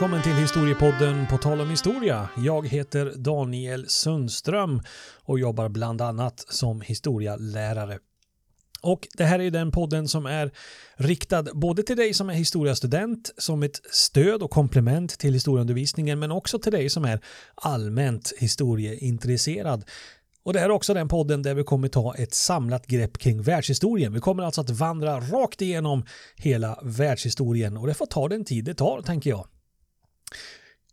Välkommen till Historiepodden På tal om historia. Jag heter Daniel Sundström och jobbar bland annat som historialärare. Och det här är den podden som är riktad både till dig som är historiastudent som ett stöd och komplement till historieundervisningen men också till dig som är allmänt historieintresserad. Och det här är också den podden där vi kommer ta ett samlat grepp kring världshistorien. Vi kommer alltså att vandra rakt igenom hela världshistorien och det får ta den tid det tar, tänker jag.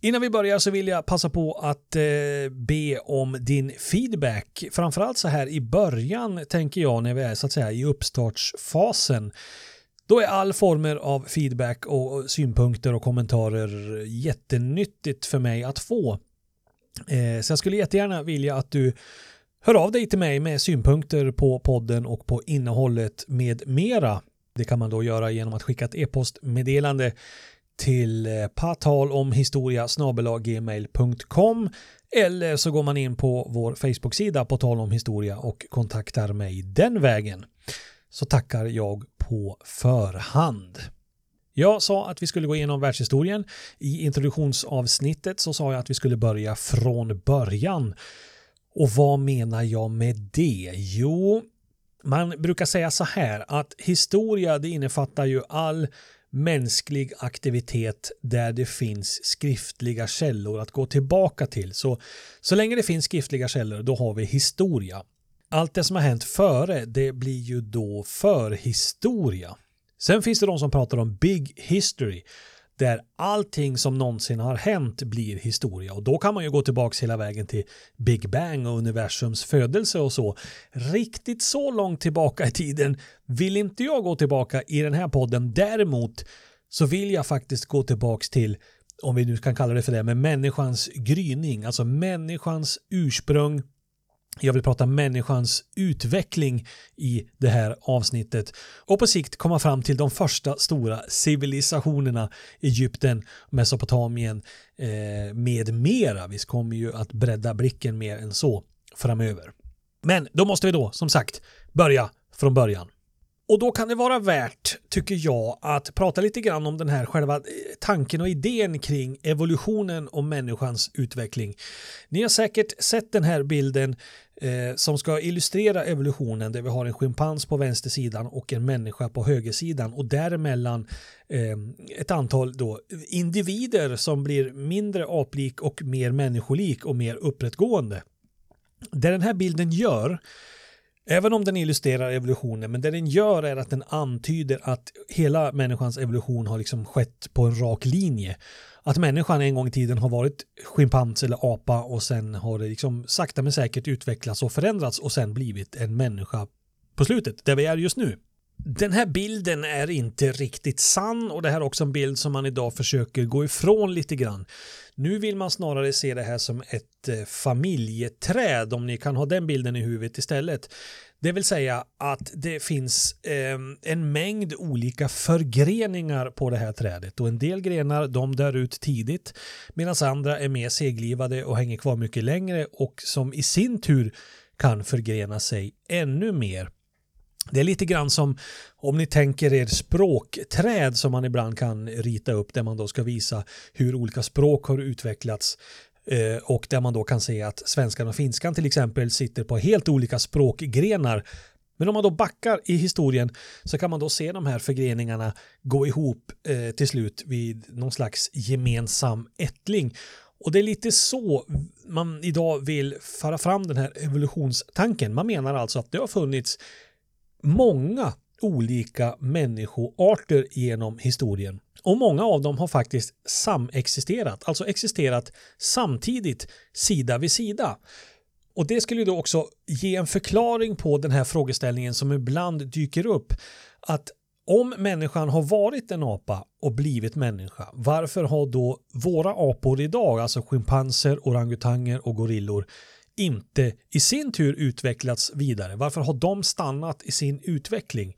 Innan vi börjar så vill jag passa på att eh, be om din feedback. Framförallt så här i början tänker jag när vi är så att säga i uppstartsfasen. Då är all former av feedback och synpunkter och kommentarer jättenyttigt för mig att få. Eh, så jag skulle jättegärna vilja att du hör av dig till mig med synpunkter på podden och på innehållet med mera. Det kan man då göra genom att skicka ett e-postmeddelande till eh, patalomhistoria gmail.com eller så går man in på vår Facebook-sida på tal om historia och kontaktar mig den vägen. Så tackar jag på förhand. Jag sa att vi skulle gå igenom världshistorien. I introduktionsavsnittet så sa jag att vi skulle börja från början. Och vad menar jag med det? Jo, man brukar säga så här att historia det innefattar ju all mänsklig aktivitet där det finns skriftliga källor att gå tillbaka till. Så, så länge det finns skriftliga källor då har vi historia. Allt det som har hänt före det blir ju då förhistoria. Sen finns det de som pratar om big history där allting som någonsin har hänt blir historia och då kan man ju gå tillbaks hela vägen till Big Bang och universums födelse och så. Riktigt så långt tillbaka i tiden vill inte jag gå tillbaka i den här podden. Däremot så vill jag faktiskt gå tillbaks till om vi nu kan kalla det för det, med människans gryning, alltså människans ursprung, jag vill prata människans utveckling i det här avsnittet och på sikt komma fram till de första stora civilisationerna Egypten, Mesopotamien eh, med mera. Vi kommer ju att bredda blicken mer än så framöver. Men då måste vi då som sagt börja från början. Och då kan det vara värt, tycker jag, att prata lite grann om den här själva eh, tanken och idén kring evolutionen och människans utveckling. Ni har säkert sett den här bilden eh, som ska illustrera evolutionen där vi har en schimpans på vänstersidan och en människa på högersidan och däremellan eh, ett antal då individer som blir mindre aplik och mer människolik och mer upprättgående. Det den här bilden gör Även om den illustrerar evolutionen, men det den gör är att den antyder att hela människans evolution har liksom skett på en rak linje. Att människan en gång i tiden har varit schimpans eller apa och sen har det liksom sakta men säkert utvecklats och förändrats och sen blivit en människa på slutet, där vi är just nu. Den här bilden är inte riktigt sann och det här är också en bild som man idag försöker gå ifrån lite grann. Nu vill man snarare se det här som ett eh, familjeträd om ni kan ha den bilden i huvudet istället. Det vill säga att det finns eh, en mängd olika förgreningar på det här trädet och en del grenar de dör ut tidigt medan andra är mer seglivade och hänger kvar mycket längre och som i sin tur kan förgrena sig ännu mer. Det är lite grann som om ni tänker er språkträd som man ibland kan rita upp där man då ska visa hur olika språk har utvecklats eh, och där man då kan se att svenskan och finskan till exempel sitter på helt olika språkgrenar. Men om man då backar i historien så kan man då se de här förgreningarna gå ihop eh, till slut vid någon slags gemensam ättling. Och det är lite så man idag vill föra fram den här evolutionstanken. Man menar alltså att det har funnits många olika människoarter genom historien. Och många av dem har faktiskt samexisterat, alltså existerat samtidigt sida vid sida. Och det skulle då också ge en förklaring på den här frågeställningen som ibland dyker upp. Att om människan har varit en apa och blivit människa, varför har då våra apor idag, alltså schimpanser, orangutanger och gorillor, inte i sin tur utvecklats vidare? Varför har de stannat i sin utveckling?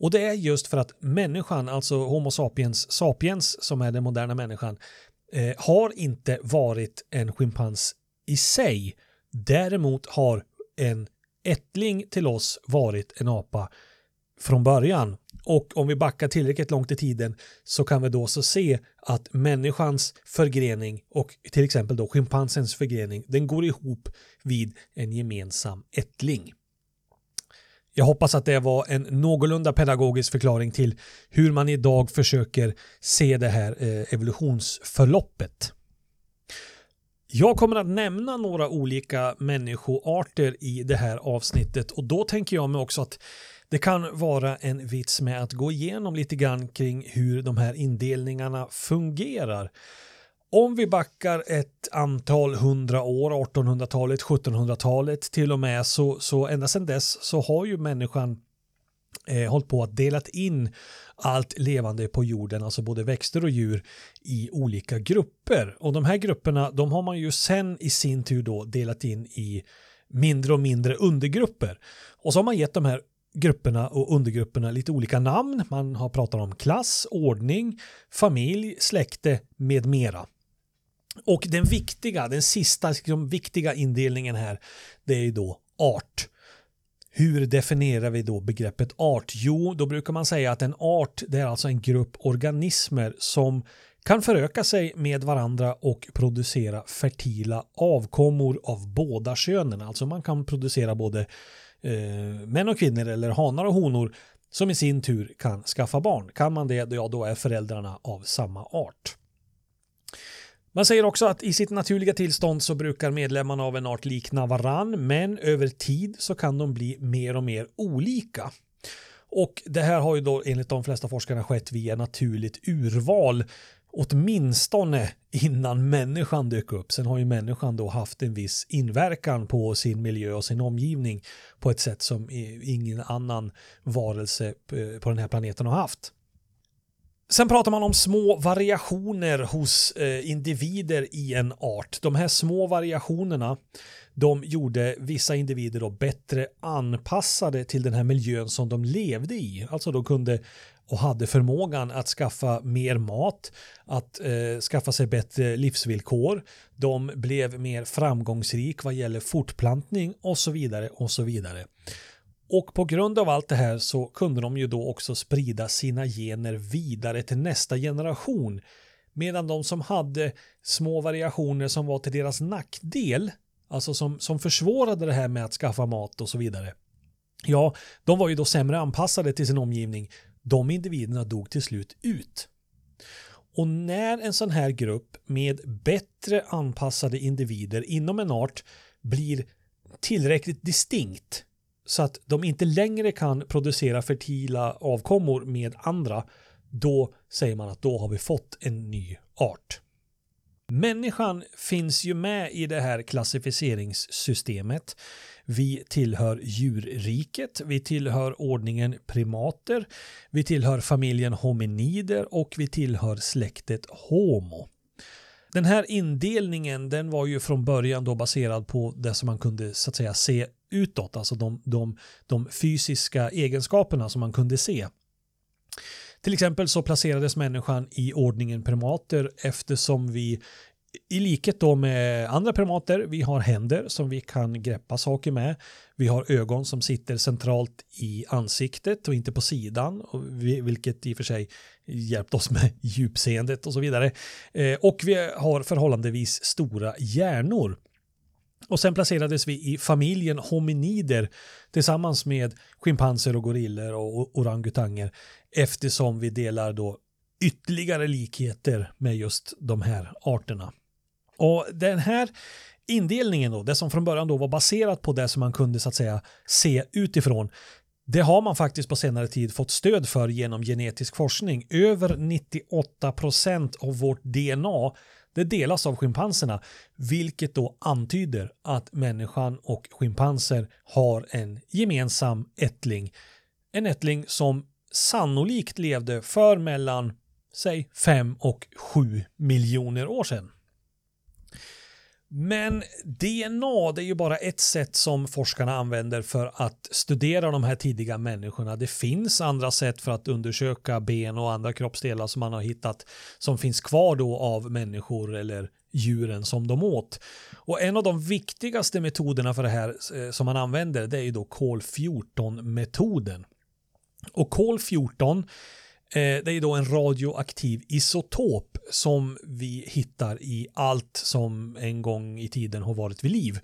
Och det är just för att människan, alltså Homo sapiens sapiens som är den moderna människan, eh, har inte varit en schimpans i sig. Däremot har en ättling till oss varit en apa från början. Och om vi backar tillräckligt långt i tiden så kan vi då så se att människans förgrening och till exempel då schimpansens förgrening, den går ihop vid en gemensam ättling. Jag hoppas att det var en någorlunda pedagogisk förklaring till hur man idag försöker se det här eh, evolutionsförloppet. Jag kommer att nämna några olika människoarter i det här avsnittet och då tänker jag mig också att det kan vara en vits med att gå igenom lite grann kring hur de här indelningarna fungerar. Om vi backar ett antal hundra år, 1800-talet, 1700-talet till och med, så, så ända sedan dess så har ju människan eh, hållit på att delat in allt levande på jorden, alltså både växter och djur, i olika grupper. Och de här grupperna, de har man ju sen i sin tur då delat in i mindre och mindre undergrupper. Och så har man gett de här grupperna och undergrupperna lite olika namn. Man har pratat om klass, ordning, familj, släkte med mera. Och den viktiga, den sista liksom, viktiga indelningen här, det är ju då art. Hur definierar vi då begreppet art? Jo, då brukar man säga att en art det är alltså en grupp organismer som kan föröka sig med varandra och producera fertila avkommor av båda könen. Alltså man kan producera både eh, män och kvinnor eller hanar och honor som i sin tur kan skaffa barn. Kan man det, ja då är föräldrarna av samma art. Man säger också att i sitt naturliga tillstånd så brukar medlemmarna av en art likna varann men över tid så kan de bli mer och mer olika. Och det här har ju då enligt de flesta forskarna skett via naturligt urval åtminstone innan människan dök upp. Sen har ju människan då haft en viss inverkan på sin miljö och sin omgivning på ett sätt som ingen annan varelse eh, på den här planeten har haft. Sen pratar man om små variationer hos eh, individer i en art. De här små variationerna de gjorde vissa individer då bättre anpassade till den här miljön som de levde i. Alltså de kunde och hade förmågan att skaffa mer mat, att eh, skaffa sig bättre livsvillkor. De blev mer framgångsrik vad gäller fortplantning och så vidare och så vidare. Och på grund av allt det här så kunde de ju då också sprida sina gener vidare till nästa generation. Medan de som hade små variationer som var till deras nackdel, alltså som, som försvårade det här med att skaffa mat och så vidare. Ja, de var ju då sämre anpassade till sin omgivning. De individerna dog till slut ut. Och när en sån här grupp med bättre anpassade individer inom en art blir tillräckligt distinkt så att de inte längre kan producera fertila avkommor med andra, då säger man att då har vi fått en ny art. Människan finns ju med i det här klassificeringssystemet. Vi tillhör djurriket, vi tillhör ordningen primater, vi tillhör familjen hominider och vi tillhör släktet Homo. Den här indelningen den var ju från början då baserad på det som man kunde så att säga se utåt, alltså de, de, de fysiska egenskaperna som man kunde se. Till exempel så placerades människan i ordningen primater eftersom vi i likhet då med andra primater, vi har händer som vi kan greppa saker med. Vi har ögon som sitter centralt i ansiktet och inte på sidan, vilket i och för sig hjälpt oss med djupseendet och så vidare. Eh, och vi har förhållandevis stora hjärnor. Och sen placerades vi i familjen hominider tillsammans med schimpanser och gorillor och orangutanger eftersom vi delar då ytterligare likheter med just de här arterna. Och den här indelningen då, det som från början då var baserat på det som man kunde så att säga se utifrån, det har man faktiskt på senare tid fått stöd för genom genetisk forskning. Över 98 procent av vårt DNA det delas av schimpanserna, vilket då antyder att människan och schimpanser har en gemensam ättling. En ättling som sannolikt levde för mellan, säg 5 och 7 miljoner år sedan. Men DNA det är ju bara ett sätt som forskarna använder för att studera de här tidiga människorna. Det finns andra sätt för att undersöka ben och andra kroppsdelar som man har hittat som finns kvar då av människor eller djuren som de åt. Och en av de viktigaste metoderna för det här eh, som man använder det är ju då kol 14 metoden. Och kol 14 Eh, det är då en radioaktiv isotop som vi hittar i allt som en gång i tiden har varit vid liv.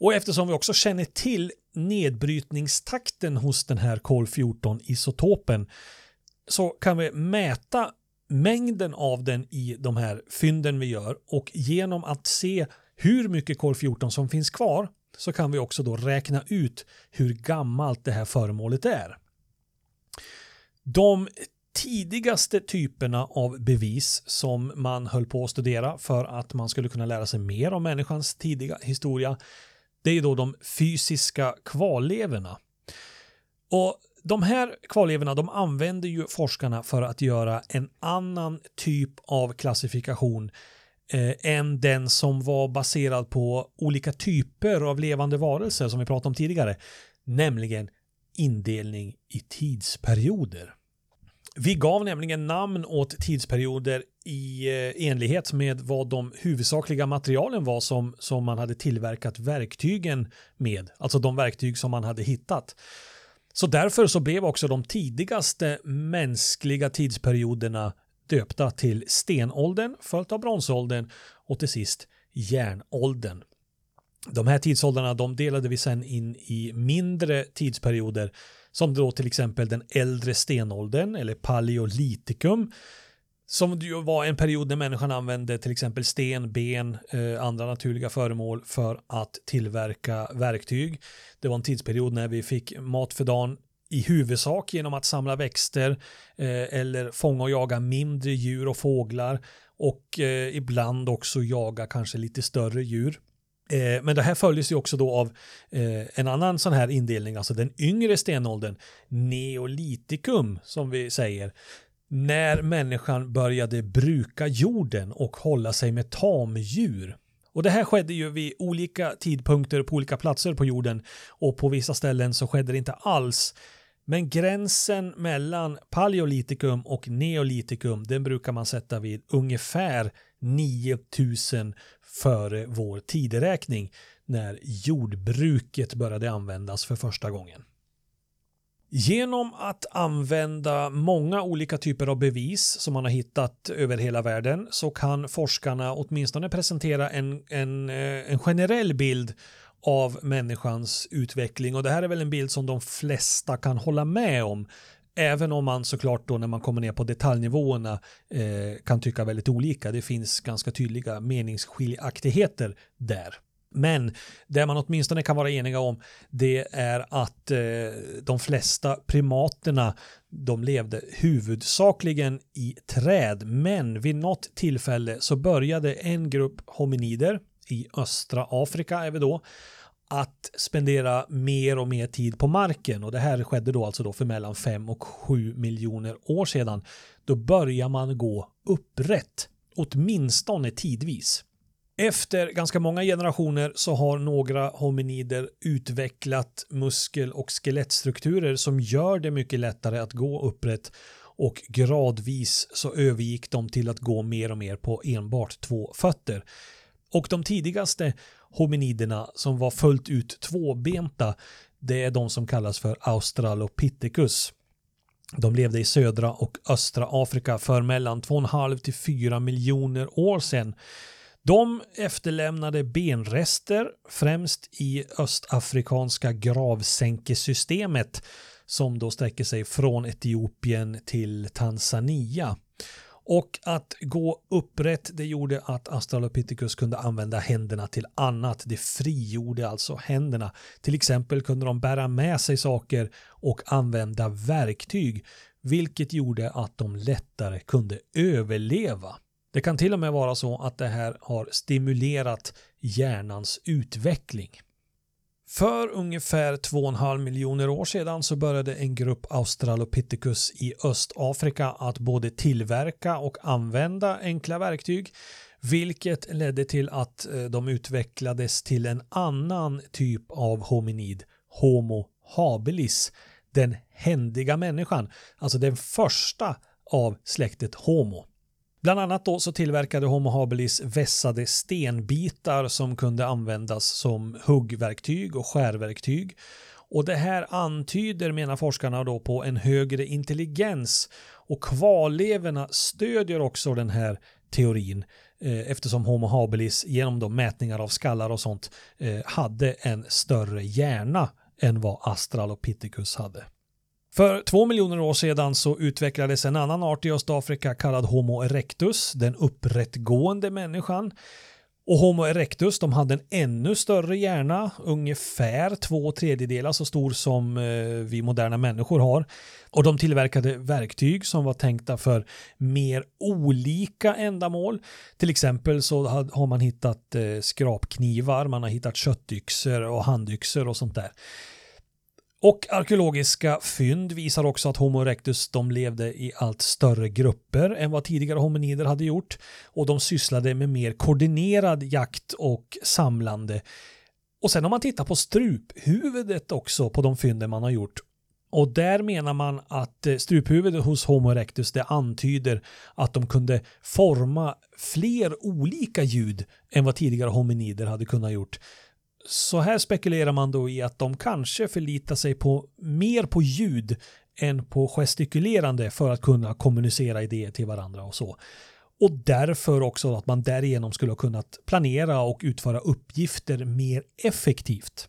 Och eftersom vi också känner till nedbrytningstakten hos den här kol 14 isotopen så kan vi mäta mängden av den i de här fynden vi gör och genom att se hur mycket kol 14 som finns kvar så kan vi också då räkna ut hur gammalt det här föremålet är. De tidigaste typerna av bevis som man höll på att studera för att man skulle kunna lära sig mer om människans tidiga historia det är då de fysiska kvarlevorna. Och de här kvarlevorna de använder ju forskarna för att göra en annan typ av klassifikation eh, än den som var baserad på olika typer av levande varelser som vi pratade om tidigare, nämligen indelning i tidsperioder. Vi gav nämligen namn åt tidsperioder i eh, enlighet med vad de huvudsakliga materialen var som, som man hade tillverkat verktygen med, alltså de verktyg som man hade hittat. Så därför så blev också de tidigaste mänskliga tidsperioderna döpta till stenåldern, följt av bronsåldern och till sist järnåldern. De här tidsåldrarna de delade vi sen in i mindre tidsperioder som då till exempel den äldre stenåldern eller paleolitikum som ju var en period när människan använde till exempel sten, ben, eh, andra naturliga föremål för att tillverka verktyg. Det var en tidsperiod när vi fick mat för dagen i huvudsak genom att samla växter eh, eller fånga och jaga mindre djur och fåglar och eh, ibland också jaga kanske lite större djur. Eh, men det här följs ju också då av eh, en annan sån här indelning, alltså den yngre stenåldern, neolitikum som vi säger, när människan började bruka jorden och hålla sig med tamdjur. Och det här skedde ju vid olika tidpunkter på olika platser på jorden och på vissa ställen så skedde det inte alls. Men gränsen mellan paleolitikum och neolitikum den brukar man sätta vid ungefär 9000 före vår tideräkning när jordbruket började användas för första gången. Genom att använda många olika typer av bevis som man har hittat över hela världen så kan forskarna åtminstone presentera en, en, eh, en generell bild av människans utveckling och det här är väl en bild som de flesta kan hålla med om Även om man såklart då när man kommer ner på detaljnivåerna eh, kan tycka väldigt olika. Det finns ganska tydliga meningsskiljaktigheter där. Men det man åtminstone kan vara eniga om det är att eh, de flesta primaterna de levde huvudsakligen i träd men vid något tillfälle så började en grupp hominider i östra Afrika är vi då att spendera mer och mer tid på marken och det här skedde då alltså då för mellan 5 och 7 miljoner år sedan. Då börjar man gå upprätt, åtminstone tidvis. Efter ganska många generationer så har några hominider utvecklat muskel och skelettstrukturer som gör det mycket lättare att gå upprätt och gradvis så övergick de till att gå mer och mer på enbart två fötter. Och de tidigaste hominiderna som var fullt ut tvåbenta det är de som kallas för Australopithecus. De levde i södra och östra Afrika för mellan 2,5 till 4 miljoner år sedan. De efterlämnade benrester främst i östafrikanska gravsänkesystemet som då sträcker sig från Etiopien till Tanzania. Och att gå upprätt det gjorde att Australopithecus kunde använda händerna till annat. Det frigjorde alltså händerna. Till exempel kunde de bära med sig saker och använda verktyg vilket gjorde att de lättare kunde överleva. Det kan till och med vara så att det här har stimulerat hjärnans utveckling. För ungefär 2,5 miljoner år sedan så började en grupp Australopithecus i Östafrika att både tillverka och använda enkla verktyg vilket ledde till att eh, de utvecklades till en annan typ av hominid, Homo habilis, den händiga människan, alltså den första av släktet Homo. Bland annat då så tillverkade Homo habilis vässade stenbitar som kunde användas som huggverktyg och skärverktyg. Och det här antyder, menar forskarna då, på en högre intelligens och kvarlevorna stödjer också den här teorin eh, eftersom Homo habilis genom de mätningar av skallar och sånt eh, hade en större hjärna än vad Astralopithecus hade. För två miljoner år sedan så utvecklades en annan art i Östafrika kallad Homo erectus, den upprättgående människan. Och Homo erectus de hade en ännu större hjärna, ungefär två tredjedelar så stor som eh, vi moderna människor har. Och de tillverkade verktyg som var tänkta för mer olika ändamål. Till exempel så har man hittat eh, skrapknivar, man har hittat köttyxor och handyxor och sånt där. Och arkeologiska fynd visar också att Homo erectus de levde i allt större grupper än vad tidigare hominider hade gjort och de sysslade med mer koordinerad jakt och samlande. Och sen om man tittar på struphuvudet också på de fynden man har gjort och där menar man att eh, struphuvudet hos Homo erectus det antyder att de kunde forma fler olika ljud än vad tidigare hominider hade kunnat gjort. Så här spekulerar man då i att de kanske förlitar sig på mer på ljud än på gestikulerande för att kunna kommunicera idéer till varandra och så. Och därför också att man därigenom skulle ha kunnat planera och utföra uppgifter mer effektivt.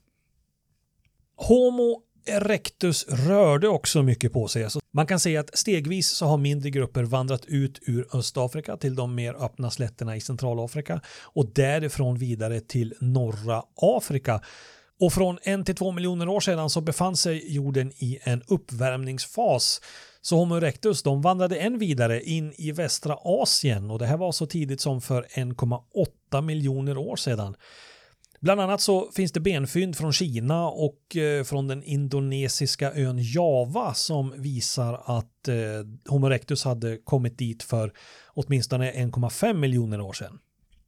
Homo erectus rörde också mycket på sig. Alltså man kan säga att stegvis så har mindre grupper vandrat ut ur Östafrika till de mer öppna slätterna i Centralafrika och därifrån vidare till norra Afrika. Och från en till två miljoner år sedan så befann sig jorden i en uppvärmningsfas. Så Homo erectus de vandrade än vidare in i västra Asien och det här var så tidigt som för 1,8 miljoner år sedan. Bland annat så finns det benfynd från Kina och eh, från den indonesiska ön Java som visar att eh, Homo erectus hade kommit dit för åtminstone 1,5 miljoner år sedan.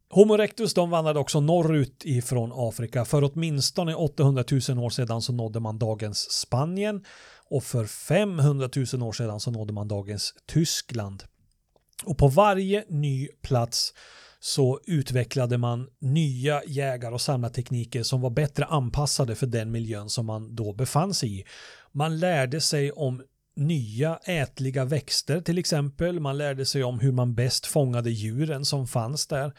Homo erectus de vandrade också norrut ifrån Afrika. För åtminstone 800 000 år sedan så nådde man dagens Spanien och för 500 000 år sedan så nådde man dagens Tyskland. Och på varje ny plats så utvecklade man nya jägar och samlartekniker som var bättre anpassade för den miljön som man då befann sig i. Man lärde sig om nya ätliga växter till exempel. Man lärde sig om hur man bäst fångade djuren som fanns där.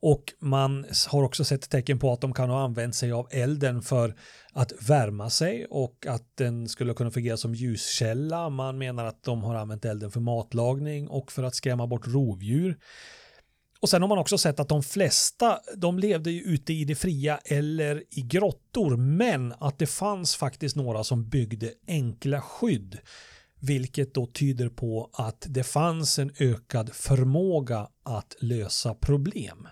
Och man har också sett tecken på att de kan ha använt sig av elden för att värma sig och att den skulle kunna fungera som ljuskälla. Man menar att de har använt elden för matlagning och för att skrämma bort rovdjur. Och sen har man också sett att de flesta, de levde ju ute i det fria eller i grottor, men att det fanns faktiskt några som byggde enkla skydd. Vilket då tyder på att det fanns en ökad förmåga att lösa problem.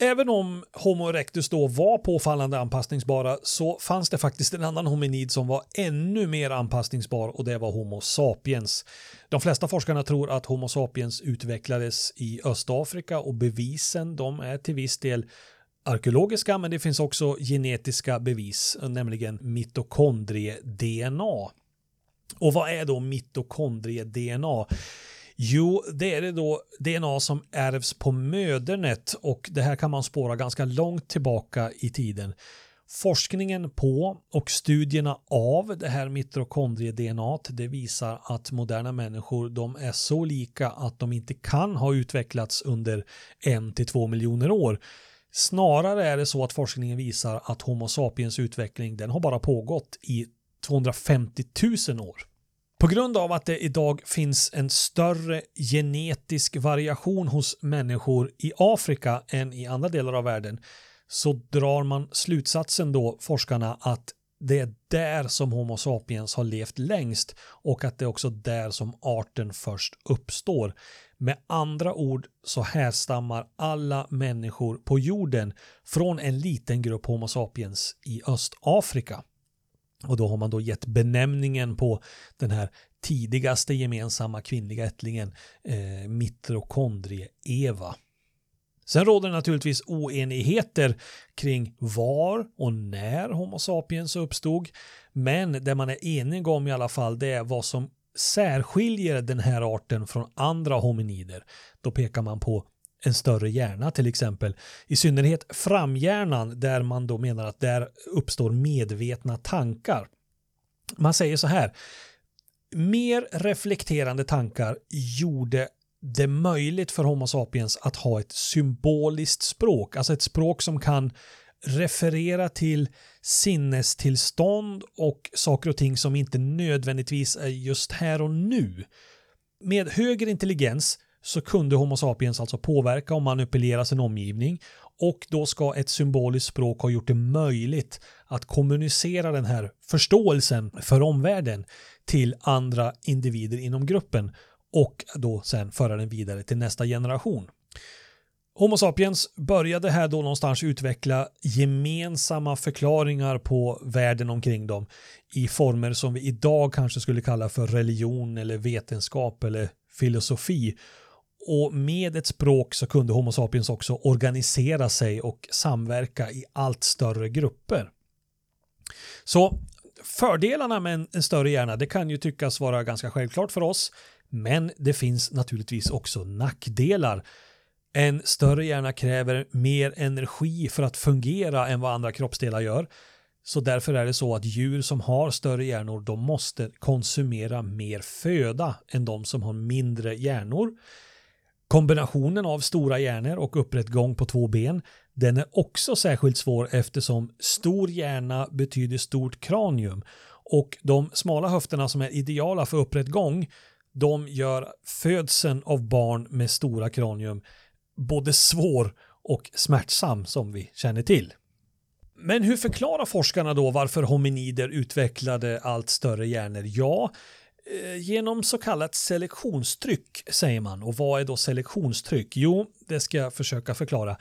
Även om Homo erectus då var påfallande anpassningsbara så fanns det faktiskt en annan hominid som var ännu mer anpassningsbar och det var Homo sapiens. De flesta forskarna tror att Homo sapiens utvecklades i Östafrika och bevisen de är till viss del arkeologiska men det finns också genetiska bevis, nämligen mitokondrie-DNA. Och vad är då mitokondrie-DNA? Jo, det är det då DNA som ärvs på mödernet och det här kan man spåra ganska långt tillbaka i tiden. Forskningen på och studierna av det här mitokondrie-DNA det visar att moderna människor de är så lika att de inte kan ha utvecklats under en till två miljoner år. Snarare är det så att forskningen visar att Homo sapiens utveckling den har bara pågått i 250 000 år. På grund av att det idag finns en större genetisk variation hos människor i Afrika än i andra delar av världen så drar man slutsatsen då, forskarna, att det är där som Homo sapiens har levt längst och att det är också där som arten först uppstår. Med andra ord så härstammar alla människor på jorden från en liten grupp Homo sapiens i Östafrika. Och då har man då gett benämningen på den här tidigaste gemensamma kvinnliga ättlingen eh, mitokondrie-Eva. Sen råder det naturligtvis oenigheter kring var och när Homo sapiens uppstod. Men det man är enig om i alla fall det är vad som särskiljer den här arten från andra hominider. Då pekar man på en större hjärna till exempel. I synnerhet framhjärnan där man då menar att där uppstår medvetna tankar. Man säger så här, mer reflekterande tankar gjorde det möjligt för Homo sapiens att ha ett symboliskt språk, alltså ett språk som kan referera till sinnestillstånd och saker och ting som inte nödvändigtvis är just här och nu. Med högre intelligens så kunde Homo sapiens alltså påverka och manipulera sin omgivning och då ska ett symboliskt språk ha gjort det möjligt att kommunicera den här förståelsen för omvärlden till andra individer inom gruppen och då sen föra den vidare till nästa generation. Homo sapiens började här då någonstans utveckla gemensamma förklaringar på världen omkring dem i former som vi idag kanske skulle kalla för religion eller vetenskap eller filosofi. Och med ett språk så kunde Homo sapiens också organisera sig och samverka i allt större grupper. Så fördelarna med en, större hjärna, det kan ju tyckas vara ganska självklart för oss, men det finns naturligtvis också nackdelar en större hjärna kräver mer energi för att fungera än vad andra kroppsdelar gör. Så därför är det så att djur som har större hjärnor de måste konsumera mer föda än de som har mindre hjärnor. Kombinationen av stora hjärnor och upprätt gång på två ben den är också särskilt svår eftersom stor hjärna betyder stort kranium och de smala höfterna som är ideala för upprätt gång de gör födseln av barn med stora kranium både svår och smärtsam som vi känner till. Men hur förklarar forskarna då varför hominider utvecklade allt större hjärnor? Ja, Eh, genom så kallat selektionstryck säger man. Och vad är då selektionstryck? Jo, det ska jag försöka förklara.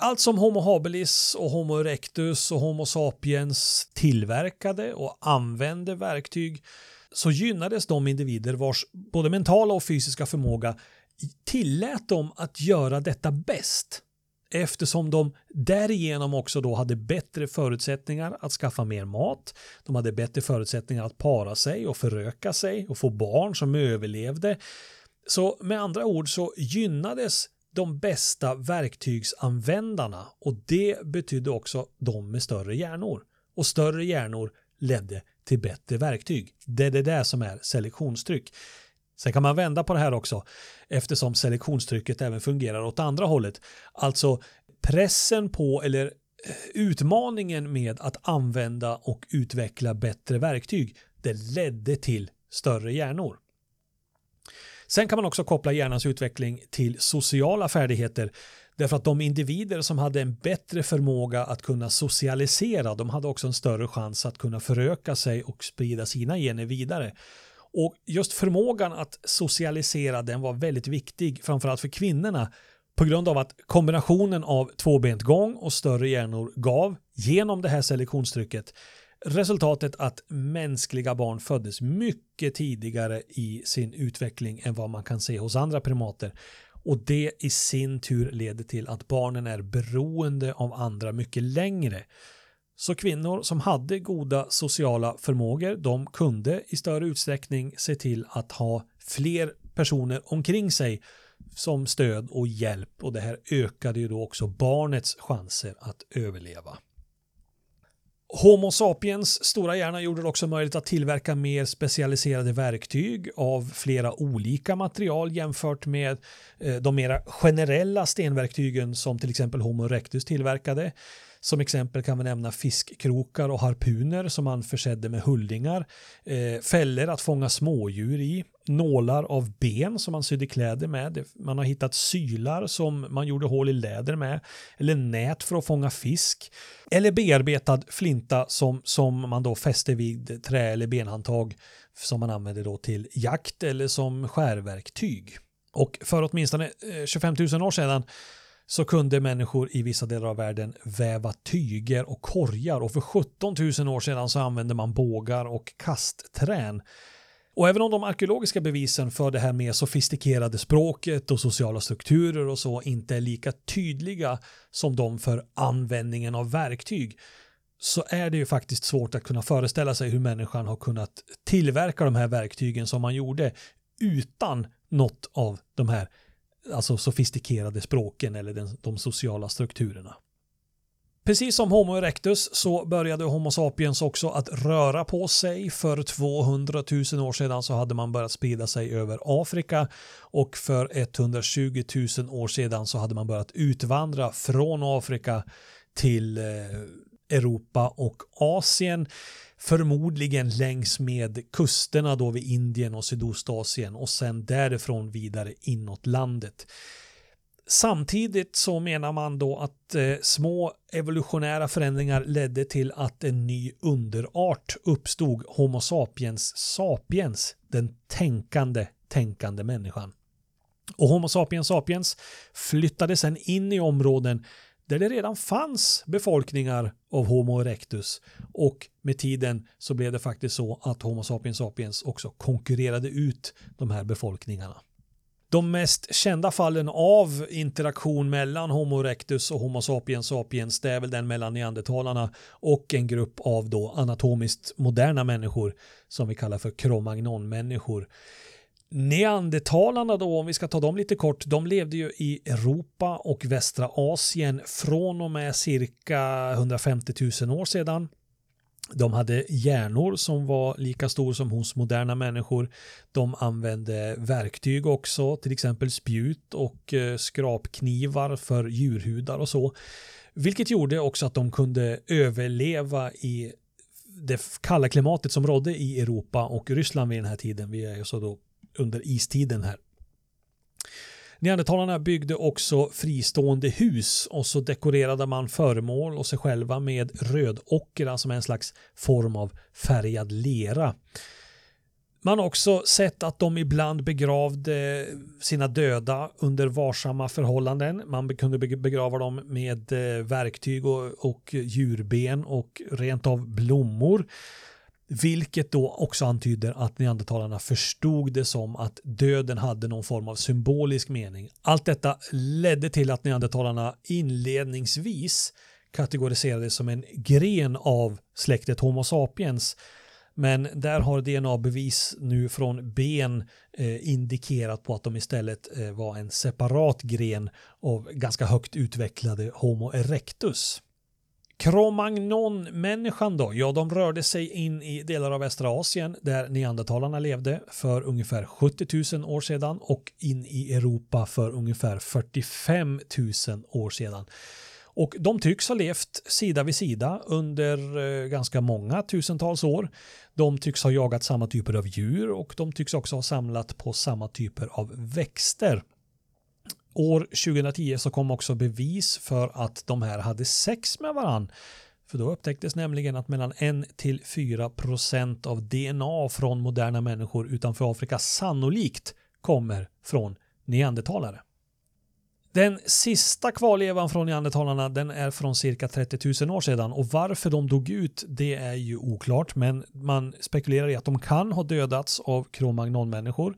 Allt som Homo habilis och Homo erectus och Homo sapiens tillverkade och använde verktyg så gynnades de individer vars både mentala och fysiska förmåga tillät dem att göra detta bäst eftersom de därigenom också då hade bättre förutsättningar att skaffa mer mat. De hade bättre förutsättningar att para sig och föröka sig och få barn som överlevde. Så med andra ord så gynnades de bästa verktygsanvändarna och det betydde också de med större hjärnor. Och större hjärnor ledde till bättre verktyg. Det är det där som är selektionstryck. Sen kan man vända på det här också eftersom selektionstrycket även fungerar åt andra hållet. Alltså pressen på eller eh, utmaningen med att använda och utveckla bättre verktyg det ledde till större hjärnor. Sen kan man också koppla hjärnans utveckling till sociala färdigheter därför att de individer som hade en bättre förmåga att kunna socialisera de hade också en större chans att kunna föröka sig och sprida sina gener vidare. Och just förmågan att socialisera den var väldigt viktig, framförallt för kvinnorna, på grund av att kombinationen av tvåbent gång och större hjärnor gav, genom det här selektionstrycket, resultatet att mänskliga barn föddes mycket tidigare i sin utveckling än vad man kan se hos andra primater. Och det i sin tur leder till att barnen är beroende av andra mycket längre. Så kvinnor som hade goda sociala förmågor, de kunde i större utsträckning se till att ha fler personer omkring sig som stöd och hjälp och det här ökade ju då också barnets chanser att överleva. Homo sapiens stora hjärna gjorde det också möjligt att tillverka mer specialiserade verktyg av flera olika material jämfört med eh, de mera generella stenverktygen som till exempel Homo erectus tillverkade. Som exempel kan vi nämna fiskkrokar och harpuner som man försedde med hullingar, eh, fällor att fånga smådjur i, nålar av ben som man sydde kläder med, man har hittat sylar som man gjorde hål i läder med, eller nät för att fånga fisk, eller bearbetad flinta som, som man då fäste vid trä eller benhandtag som man använde då till jakt eller som skärverktyg. Och för åtminstone eh, 25 000 år sedan så kunde människor i vissa delar av världen väva tyger och korgar och för 17 000 år sedan så använde man bågar och kastträn. Och även om de arkeologiska bevisen för det här mer sofistikerade språket och sociala strukturer och så inte är lika tydliga som de för användningen av verktyg så är det ju faktiskt svårt att kunna föreställa sig hur människan har kunnat tillverka de här verktygen som man gjorde utan något av de här alltså sofistikerade språken eller den, de sociala strukturerna. Precis som Homo erectus så började Homo sapiens också att röra på sig. För 200 000 år sedan så hade man börjat sprida sig över Afrika och för 120 000 år sedan så hade man börjat utvandra från Afrika till eh, Europa och Asien. Förmodligen längs med kusterna då vid Indien och Sydostasien och sen därifrån vidare inåt landet. Samtidigt så menar man då att eh, små evolutionära förändringar ledde till att en ny underart uppstod, Homo sapiens sapiens, den tänkande, tänkande människan. Och Homo sapiens sapiens flyttade sen in i områden där det redan fanns befolkningar av Homo erectus och med tiden så blev det faktiskt så att Homo sapiens sapiens också konkurrerade ut de här befolkningarna. De mest kända fallen av interaktion mellan Homo erectus och Homo sapiens sapiens det är väl den mellan neandertalarna och en grupp av då anatomiskt moderna människor som vi kallar för kromagnon-människor. Neandertalarna då, om vi ska ta dem lite kort, de levde ju i Europa och västra Asien från och med cirka 150 000 år sedan. De hade hjärnor som var lika stor som hos moderna människor. De använde verktyg också, till exempel spjut och eh, skrapknivar för djurhudar och så. Vilket gjorde också att de kunde överleva i det kalla klimatet som rådde i Europa och Ryssland vid den här tiden. Vi är ju så då under istiden här. Neandertalarna byggde också fristående hus och så dekorerade man föremål och sig själva med rödocker, som är en slags form av färgad lera. Man har också sett att de ibland begravde sina döda under varsamma förhållanden. Man kunde begrava dem med eh, verktyg och, och djurben och rent av blommor. Vilket då också antyder att neandertalarna förstod det som att döden hade någon form av symbolisk mening. Allt detta ledde till att neandertalarna inledningsvis kategoriserades som en gren av släktet Homo sapiens. Men där har DNA-bevis nu från ben eh, indikerat på att de istället eh, var en separat gren av ganska högt utvecklade Homo erectus. Kromagnon-människan då? Ja, de rörde sig in i delar av västra Asien där neandertalarna levde för ungefär 70 000 år sedan och in i Europa för ungefär 45 000 år sedan. Och de tycks ha levt sida vid sida under eh, ganska många tusentals år. De tycks ha jagat samma typer av djur och de tycks också ha samlat på samma typer av växter. År 2010 så kom också bevis för att de här hade sex med varann. För då upptäcktes nämligen att mellan 1 till 4 procent av DNA från moderna människor utanför Afrika sannolikt kommer från neandertalare. Den sista kvarlevan från neandertalarna den är från cirka 30 000 år sedan och varför de dog ut det är ju oklart men man spekulerar i att de kan ha dödats av kromagnon-människor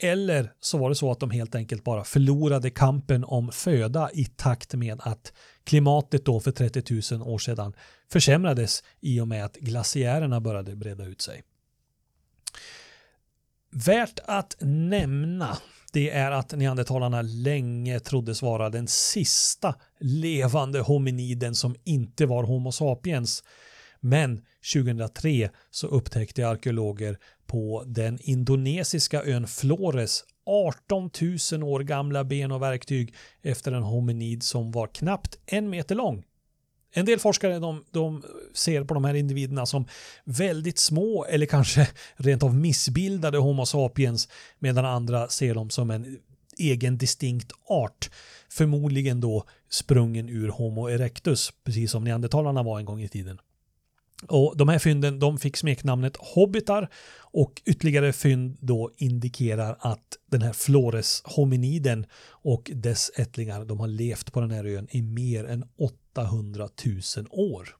eller så var det så att de helt enkelt bara förlorade kampen om föda i takt med att klimatet då för 30 000 år sedan försämrades i och med att glaciärerna började breda ut sig. Värt att nämna det är att neandertalarna länge troddes vara den sista levande hominiden som inte var Homo sapiens. Men 2003 så upptäckte arkeologer på den indonesiska ön Flores 18 000 år gamla ben och verktyg efter en hominid som var knappt en meter lång. En del forskare de, de, ser på de här individerna som väldigt små eller kanske rent av missbildade Homo sapiens medan andra ser dem som en egen distinkt art. Förmodligen då sprungen ur Homo erectus, precis som neandertalarna var en gång i tiden. Och De här fynden de fick smeknamnet hobbitar och ytterligare fynd då indikerar att den här Flores hominiden och dess ättlingar de har levt på den här ön i mer än 800 000 år.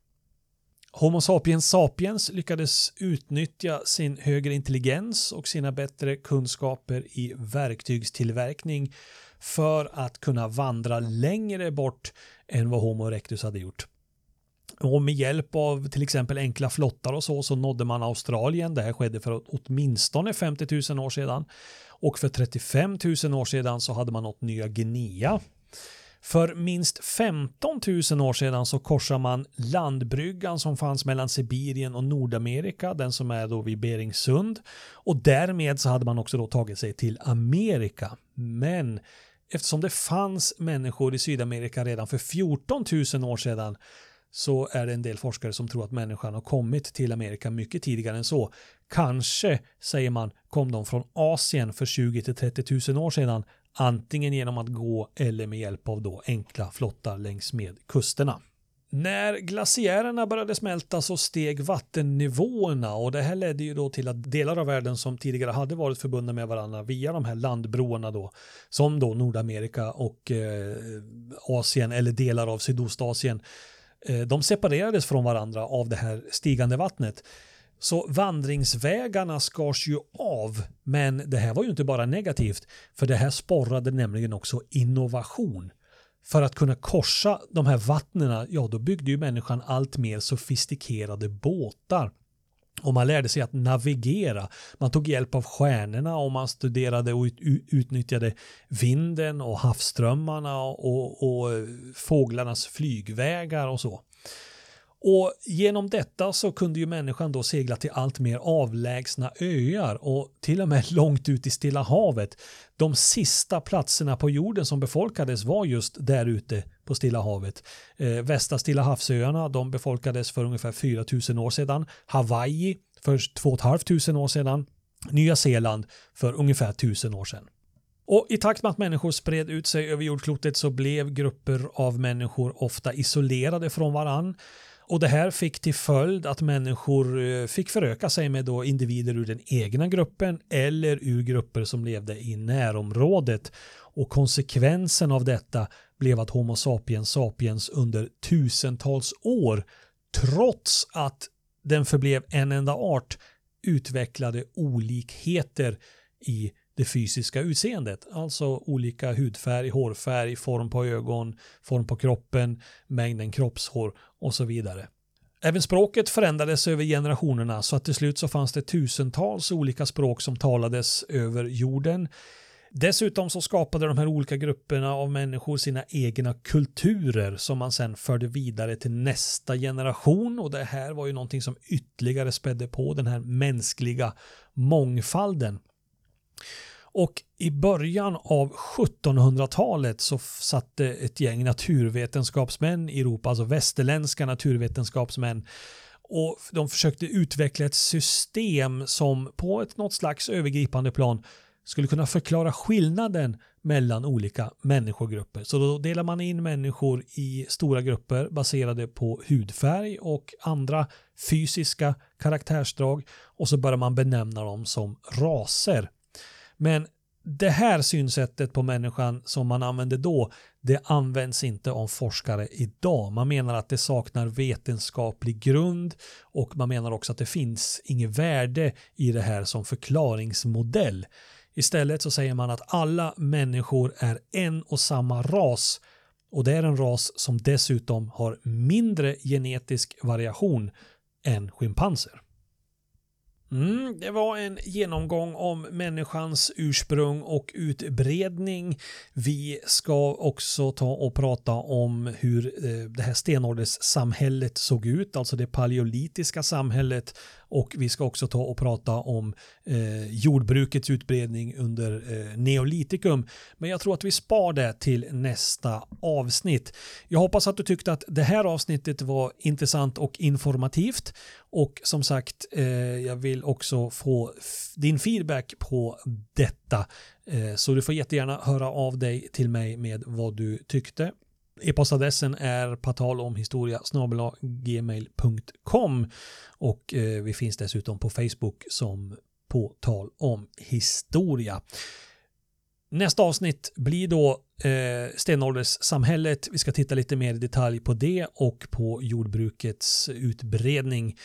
Homo sapiens sapiens lyckades utnyttja sin högre intelligens och sina bättre kunskaper i verktygstillverkning för att kunna vandra längre bort än vad Homo erectus hade gjort. Och med hjälp av till exempel enkla flottar och så så nådde man Australien. Det här skedde för åtminstone 50 000 år sedan. Och för 35 000 år sedan så hade man nått Nya Guinea. För minst 15 000 år sedan så korsar man landbryggan som fanns mellan Sibirien och Nordamerika, den som är då vid Beringsund. Och därmed så hade man också då tagit sig till Amerika. Men eftersom det fanns människor i Sydamerika redan för 14 000 år sedan så är det en del forskare som tror att människan har kommit till Amerika mycket tidigare än så. Kanske, säger man, kom de från Asien för 20-30 000 år sedan, antingen genom att gå eller med hjälp av då enkla flottar längs med kusterna. När glaciärerna började smälta så steg vattennivåerna och det här ledde ju då till att delar av världen som tidigare hade varit förbundna med varandra via de här landbroarna då, som då Nordamerika och eh, Asien eller delar av Sydostasien, Eh, de separerades från varandra av det här stigande vattnet. Så vandringsvägarna skars ju av, men det här var ju inte bara negativt, för det här sporrade nämligen också innovation. För att kunna korsa de här vattnena, ja då byggde ju människan allt mer sofistikerade båtar. Och man lärde sig att navigera. Man tog hjälp av stjärnorna och man studerade och utnyttjade vinden och havsströmmarna och, och fåglarnas flygvägar och så. Och genom detta så kunde ju människan då segla till allt mer avlägsna öar och till och med långt ut i Stilla havet. De sista platserna på jorden som befolkades var just där ute på Stilla havet. Eh, västra Stilla havsöarna de befolkades för ungefär 4000 år sedan. Hawaii för 2500 år sedan. Nya Zeeland för ungefär 1000 år sedan. Och i takt med att människor spred ut sig över jordklotet så blev grupper av människor ofta isolerade från varann. Och det här fick till följd att människor eh, fick föröka sig med då individer ur den egna gruppen eller ur grupper som levde i närområdet. Och konsekvensen av detta blev att Homo sapiens sapiens under tusentals år, trots att den förblev en enda art, utvecklade olikheter i det fysiska utseendet. Alltså olika hudfärg, hårfärg, form på ögon, form på kroppen, mängden kroppshår och så vidare. Även språket förändrades över generationerna så att till slut så fanns det tusentals olika språk som talades över jorden. Dessutom så skapade de här olika grupperna av människor sina egna kulturer som man sen förde vidare till nästa generation och det här var ju någonting som ytterligare spädde på den här mänskliga mångfalden. Och i början av 1700-talet så satte ett gäng naturvetenskapsmän i Europa, alltså västerländska naturvetenskapsmän, och de försökte utveckla ett system som på ett något slags övergripande plan skulle kunna förklara skillnaden mellan olika människogrupper. Så då delar man in människor i stora grupper baserade på hudfärg och andra fysiska karaktärsdrag och så börjar man benämna dem som raser. Men det här synsättet på människan som man använde då, det används inte av forskare idag. Man menar att det saknar vetenskaplig grund och man menar också att det finns inget värde i det här som förklaringsmodell. Istället så säger man att alla människor är en och samma ras och det är en ras som dessutom har mindre genetisk variation än schimpanser. Mm, det var en genomgång om människans ursprung och utbredning. Vi ska också ta och prata om hur eh, det här stenålderssamhället såg ut, alltså det paleolitiska samhället och vi ska också ta och prata om eh, jordbrukets utbredning under eh, neolitikum. Men jag tror att vi spar det till nästa avsnitt. Jag hoppas att du tyckte att det här avsnittet var intressant och informativt. Och som sagt, eh, jag vill också få din feedback på detta. Eh, så du får jättegärna höra av dig till mig med vad du tyckte. E-postadressen är patalomhistoria.gmail.com och eh, vi finns dessutom på Facebook som på tal om historia. Nästa avsnitt blir då eh, stenålderssamhället. Vi ska titta lite mer i detalj på det och på jordbrukets utbredning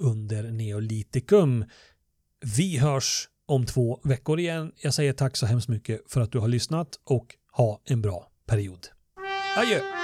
under neolitikum. Vi hörs om två veckor igen. Jag säger tack så hemskt mycket för att du har lyssnat och ha en bra period. Adieu.